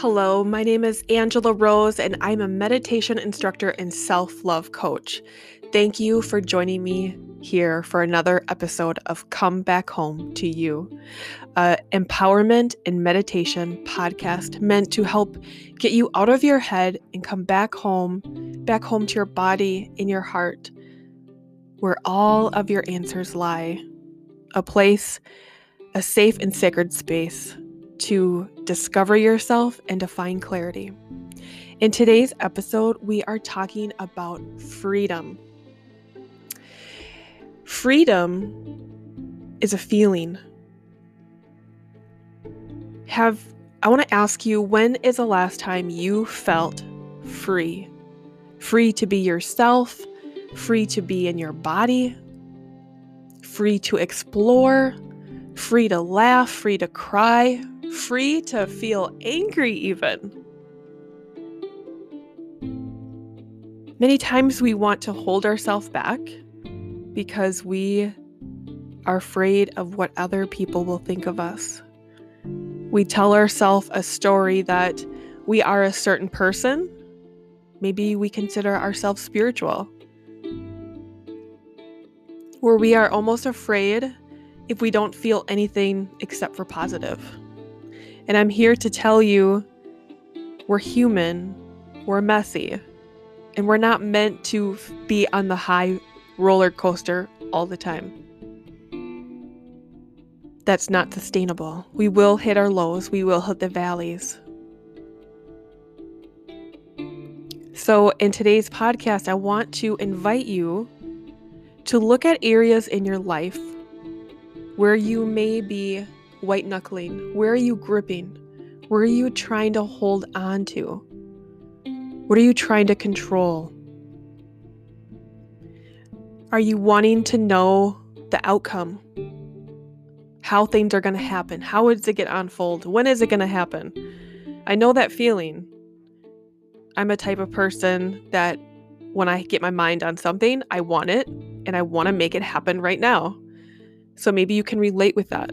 Hello, my name is Angela Rose, and I'm a meditation instructor and self love coach. Thank you for joining me here for another episode of Come Back Home to You, a empowerment and meditation podcast meant to help get you out of your head and come back home, back home to your body and your heart, where all of your answers lie. A place, a safe and sacred space to discover yourself and to find clarity. In today's episode, we are talking about freedom. Freedom is a feeling. Have I want to ask you when is the last time you felt free? Free to be yourself, free to be in your body, free to explore, free to laugh, free to cry, free to feel angry, even. Many times we want to hold ourselves back because we are afraid of what other people will think of us. We tell ourselves a story that we are a certain person. Maybe we consider ourselves spiritual. Where we are almost afraid if we don't feel anything except for positive. And I'm here to tell you we're human, we're messy, and we're not meant to be on the high roller coaster all the time. That's not sustainable. We will hit our lows, we will hit the valleys. So, in today's podcast, I want to invite you to look at areas in your life where you may be white knuckling? Where are you gripping? Where are you trying to hold on to? What are you trying to control? Are you wanting to know the outcome? How things are going to happen? How is it going to unfold? When is it going to happen? I know that feeling. I'm a type of person that when I get my mind on something, I want it and I want to make it happen right now. So maybe you can relate with that.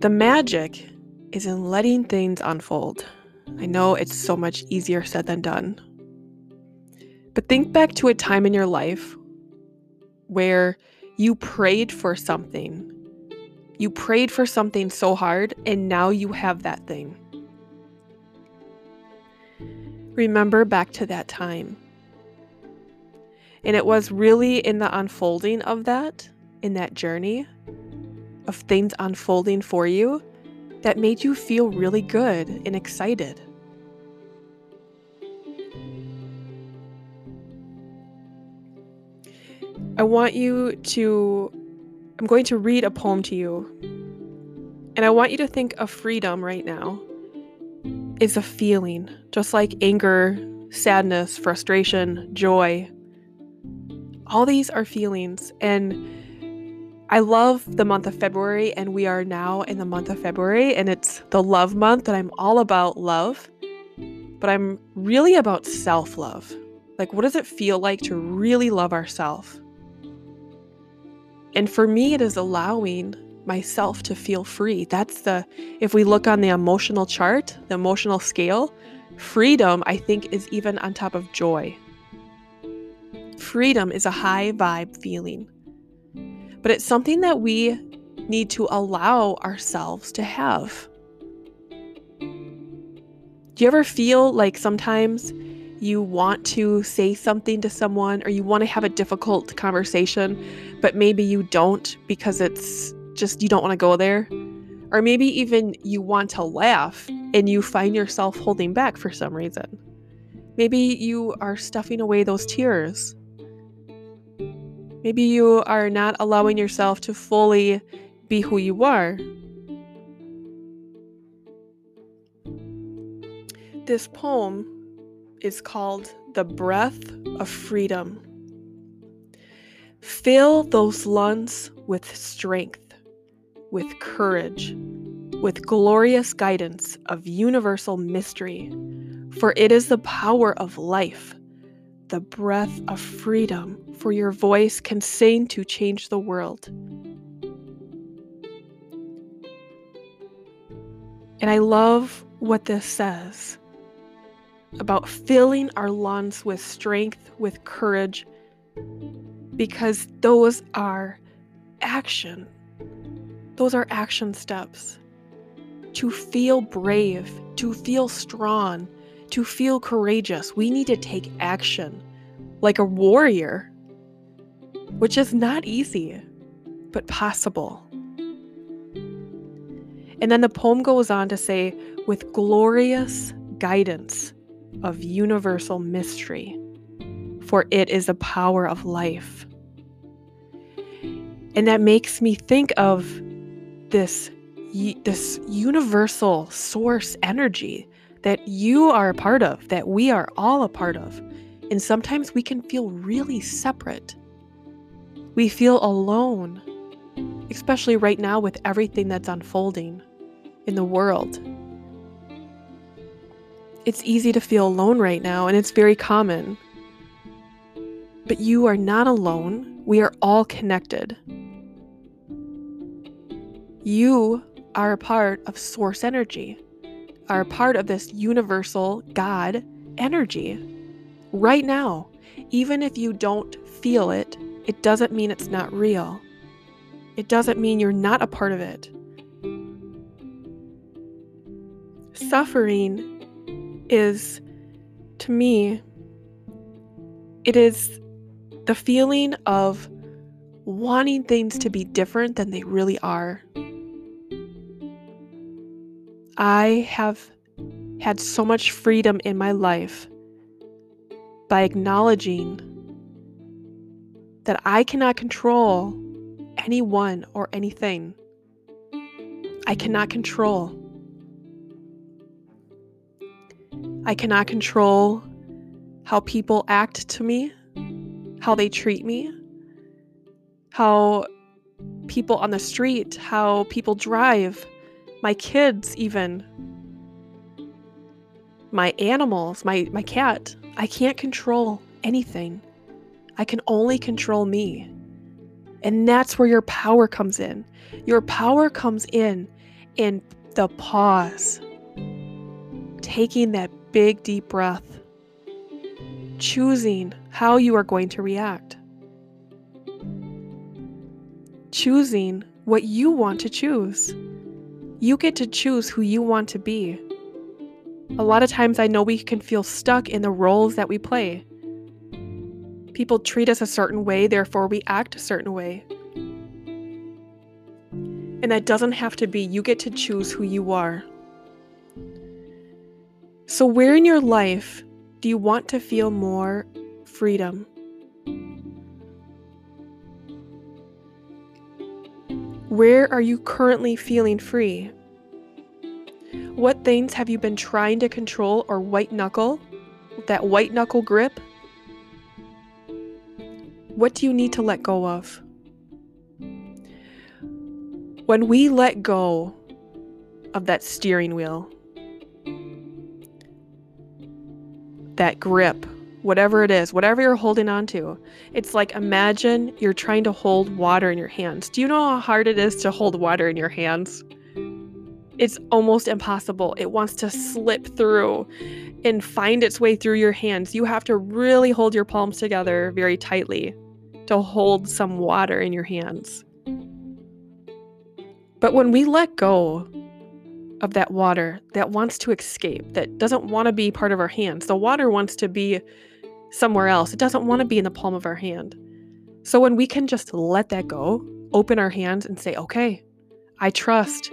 The magic is in letting things unfold. I know it's so much easier said than done. But think back to a time in your life where you prayed for something. You prayed for something so hard, and now you have that thing. Remember back to that time. And it was really in the unfolding of that, in that journey, of things unfolding for you that made you feel really good and excited. I want you to, I'm going to read a poem to you. And I want you to think of freedom right now is a feeling, just like anger, sadness, frustration, joy. All these are feelings. And I love the month of February, and we are now in the month of February, and it's the love month, and I'm all about love, but I'm really about self love. Like, what does it feel like to really love ourselves? And for me, it is allowing myself to feel free. That's the, if we look on the emotional chart, the emotional scale, freedom, I think, is even on top of joy. Freedom is a high vibe feeling but it's something that we need to allow ourselves to have. Do you ever feel like sometimes you want to say something to someone or you want to have a difficult conversation, but maybe you don't because it's just you don't want to go there? Or maybe even you want to laugh and you find yourself holding back for some reason. Maybe you are stuffing away those tears Maybe you are not allowing yourself to fully be who you are. This poem is called The Breath of Freedom. Fill those lungs with strength, with courage, with glorious guidance of universal mystery, for it is the power of life the breath of freedom, for your voice can sing to change the world. And I love what this says about filling our lungs with strength, with courage, because those are action. Those are action steps. To feel brave, to feel strong, to feel courageous, we need to take action like a warrior, which is not easy, but possible. And then the poem goes on to say, with glorious guidance of universal mystery, for it is the power of life. And that makes me think of this, this universal source energy that you are a part of, that we are all a part of. And sometimes we can feel really separate. We feel alone, especially right now with everything that's unfolding in the world. It's easy to feel alone right now, and it's very common. But you are not alone. We are all connected. You are a part of source energy, are part of this universal God energy right now. Even if you don't feel it, it doesn't mean it's not real. It doesn't mean you're not a part of it. Suffering is, to me, it is the feeling of wanting things to be different than they really are. I have had so much freedom in my life by acknowledging that I cannot control anyone or anything. I cannot control. I cannot control how people act to me, how they treat me, how people on the street, how people drive, my kids, even my animals, my, my cat. I can't control anything. I can only control me. And that's where your power comes in. Your power comes in in the pause, taking that big, deep breath, choosing how you are going to react, choosing what you want to choose. You get to choose who you want to be. A lot of times I know we can feel stuck in the roles that we play. People treat us a certain way, therefore we act a certain way. And that doesn't have to be. You get to choose who you are. So, where in your life do you want to feel more freedom? Where are you currently feeling free? What things have you been trying to control or white knuckle? That white knuckle grip? What do you need to let go of? When we let go of that steering wheel, that grip, whatever it is, whatever you're holding on to. It's like imagine you're trying to hold water in your hands. Do you know how hard it is to hold water in your hands? It's almost impossible. It wants to slip through and find its way through your hands. You have to really hold your palms together very tightly to hold some water in your hands. But when we let go of that water that wants to escape, that doesn't want to be part of our hands, the water wants to be somewhere else. It doesn't want to be in the palm of our hand. So when we can just let that go, open our hands and say, okay, I trust.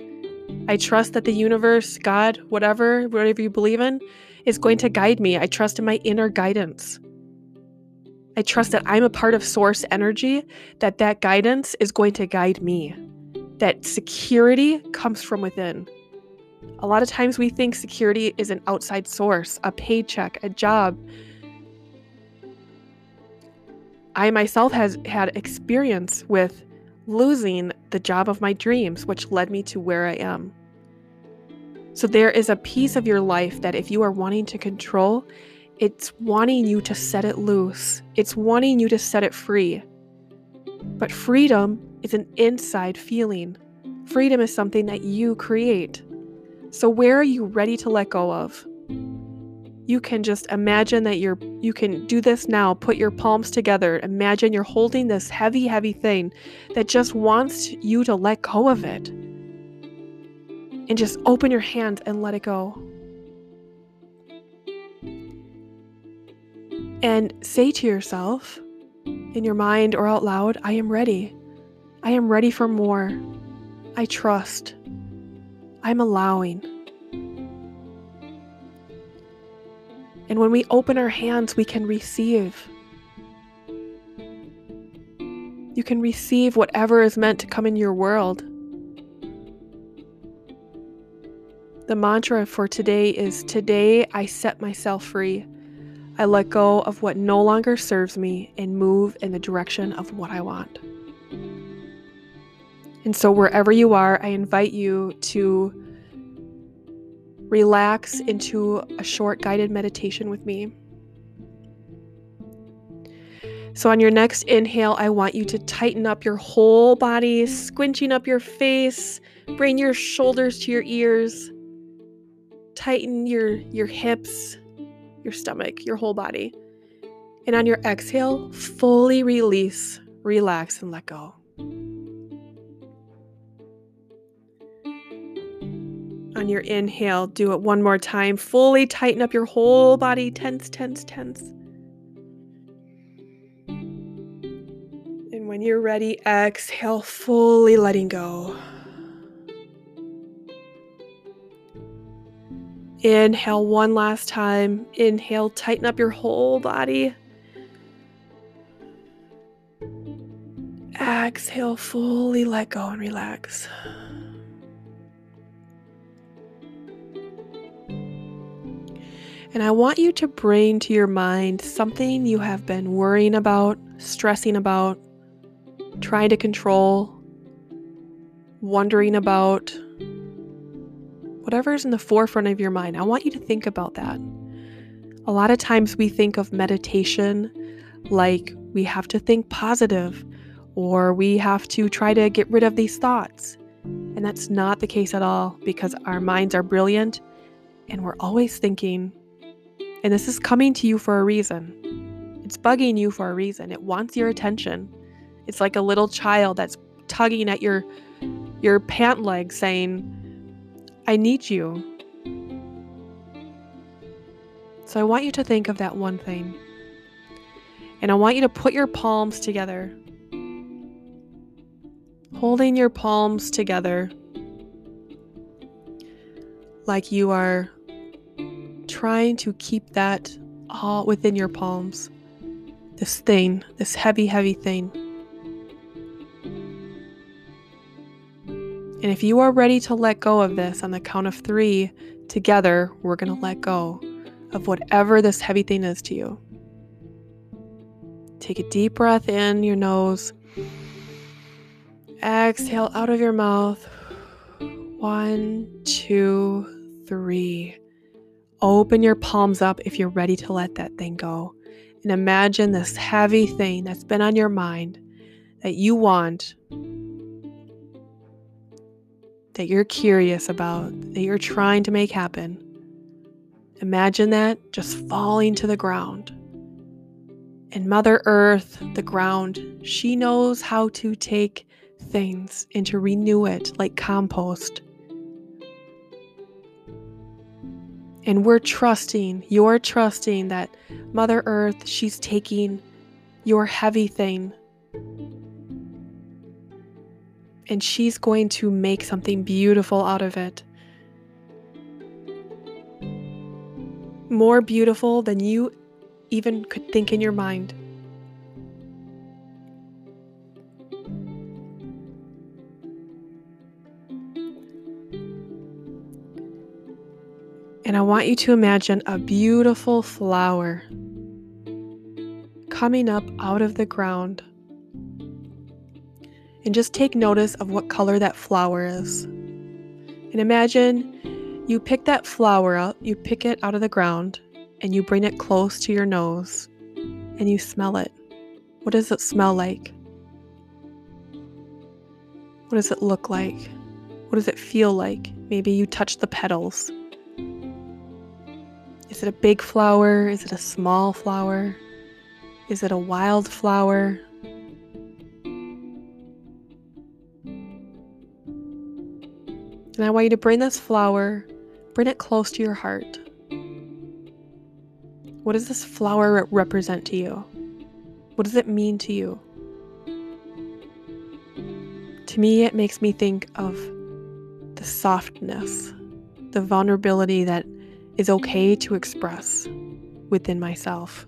I trust that the universe, God, whatever, whatever you believe in, is going to guide me. I trust in my inner guidance. I trust that I'm a part of source energy, that that guidance is going to guide me. That security comes from within. A lot of times we think security is an outside source, a paycheck, a job, I myself has had experience with losing the job of my dreams, which led me to where I am. So there is a piece of your life that if you are wanting to control, it's wanting you to set it loose. It's wanting you to set it free. But freedom is an inside feeling. Freedom is something that you create. So, where are you ready to let go of? You can just imagine that you're, you can do this now. Put your palms together. Imagine you're holding this heavy, heavy thing that just wants you to let go of it. And just open your hands and let it go. And say to yourself, in your mind or out loud, I am ready. I am ready for more. I trust. I'm allowing. And when we open our hands, we can receive. You can receive whatever is meant to come in your world. The mantra for today is Today I set myself free. I let go of what no longer serves me and move in the direction of what I want. And so, wherever you are, I invite you to relax into a short guided meditation with me. So, on your next inhale, I want you to tighten up your whole body, squinching up your face, bring your shoulders to your ears, tighten your, your hips, your stomach, your whole body. And on your exhale, fully release, relax, and let go. On your inhale, do it one more time. Fully tighten up your whole body. Tense, tense, tense. And when you're ready, exhale, fully letting go. Inhale one last time. Inhale, tighten up your whole body. Exhale, fully let go and relax. And I want you to bring to your mind something you have been worrying about, stressing about, trying to control, wondering about, whatever is in the forefront of your mind, I want you to think about that. A lot of times we think of meditation like we have to think positive or we have to try to get rid of these thoughts. And that's not the case at all because our minds are brilliant and we're always thinking. And this is coming to you for a reason. It's bugging you for a reason. It wants your attention. It's like a little child that's tugging at your your pant leg saying, I need you. So I want you to think of that one thing. And I want you to put your palms together. Holding your palms together like you are trying to keep that all within your palms. This thing, this heavy, heavy thing. And if you are ready to let go of this on the count of three, together, we're going to let go of whatever this heavy thing is to you. Take a deep breath in your nose. Exhale out of your mouth. One, two, three. Open your palms up if you're ready to let that thing go. And imagine this heavy thing that's been on your mind that you want that you're curious about, that you're trying to make happen. Imagine that just falling to the ground. And Mother Earth, the ground, she knows how to take things and to renew it like compost. And we're trusting, you're trusting that Mother Earth, she's taking your heavy thing and she's going to make something beautiful out of it. More beautiful than you even could think in your mind. And I want you to imagine a beautiful flower coming up out of the ground and just take notice of what color that flower is. And imagine you pick that flower up, you pick it out of the ground, and you bring it close to your nose and you smell it. What does it smell like? What does it look like? What does it feel like? Maybe you touch the petals. Is it a big flower? Is it a small flower? Is it a wild flower? And I want you to bring this flower, bring it close to your heart. What does this flower represent to you? What does it mean to you? To me, it makes me think of the softness, the vulnerability that is okay to express within myself.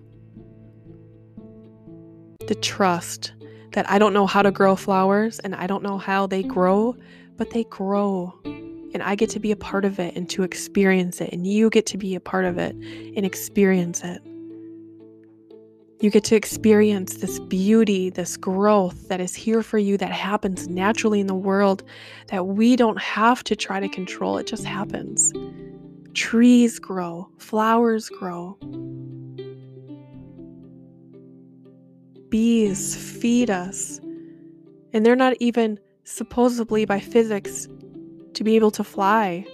The trust that I don't know how to grow flowers and I don't know how they grow, but they grow. And I get to be a part of it and to experience it. And you get to be a part of it and experience it. You get to experience this beauty, this growth that is here for you, that happens naturally in the world, that we don't have to try to control. It just happens. Trees grow, flowers grow. Bees feed us. And they're not even supposedly by physics to be able to fly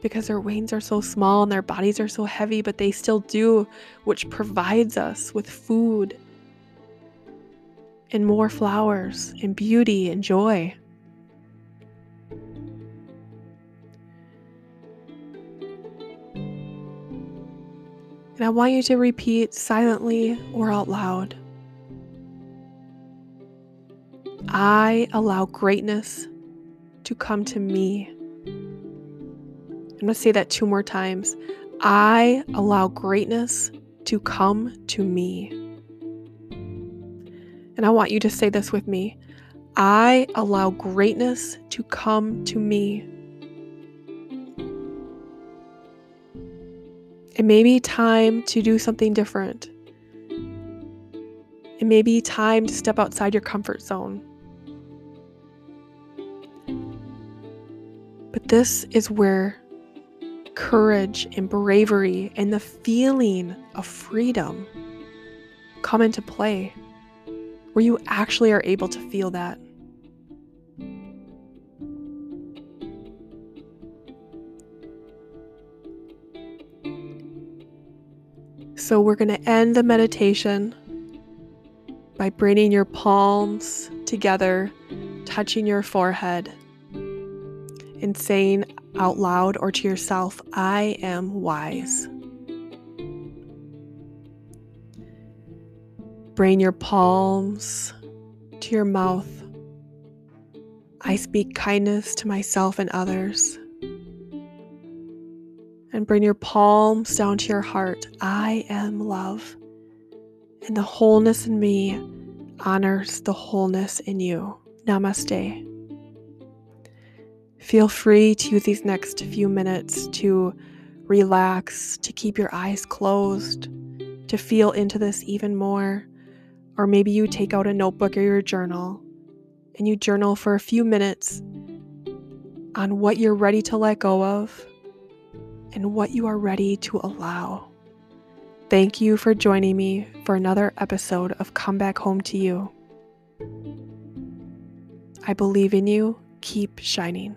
because their wings are so small and their bodies are so heavy, but they still do, which provides us with food and more flowers and beauty and joy. I want you to repeat silently or out loud I allow greatness to come to me. I'm going to say that two more times. I allow greatness to come to me. And I want you to say this with me I allow greatness to come to me. It may be time to do something different. It may be time to step outside your comfort zone. But this is where courage and bravery and the feeling of freedom come into play, where you actually are able to feel that. So, we're going to end the meditation by bringing your palms together, touching your forehead and saying out loud or to yourself, I am wise. Bring your palms to your mouth. I speak kindness to myself and others. And bring your palms down to your heart. I am love. And the wholeness in me honors the wholeness in you. Namaste. Feel free to use these next few minutes to relax, to keep your eyes closed, to feel into this even more. Or maybe you take out a notebook or your journal and you journal for a few minutes on what you're ready to let go of and what you are ready to allow. Thank you for joining me for another episode of Come Back Home to You. I believe in you. Keep shining.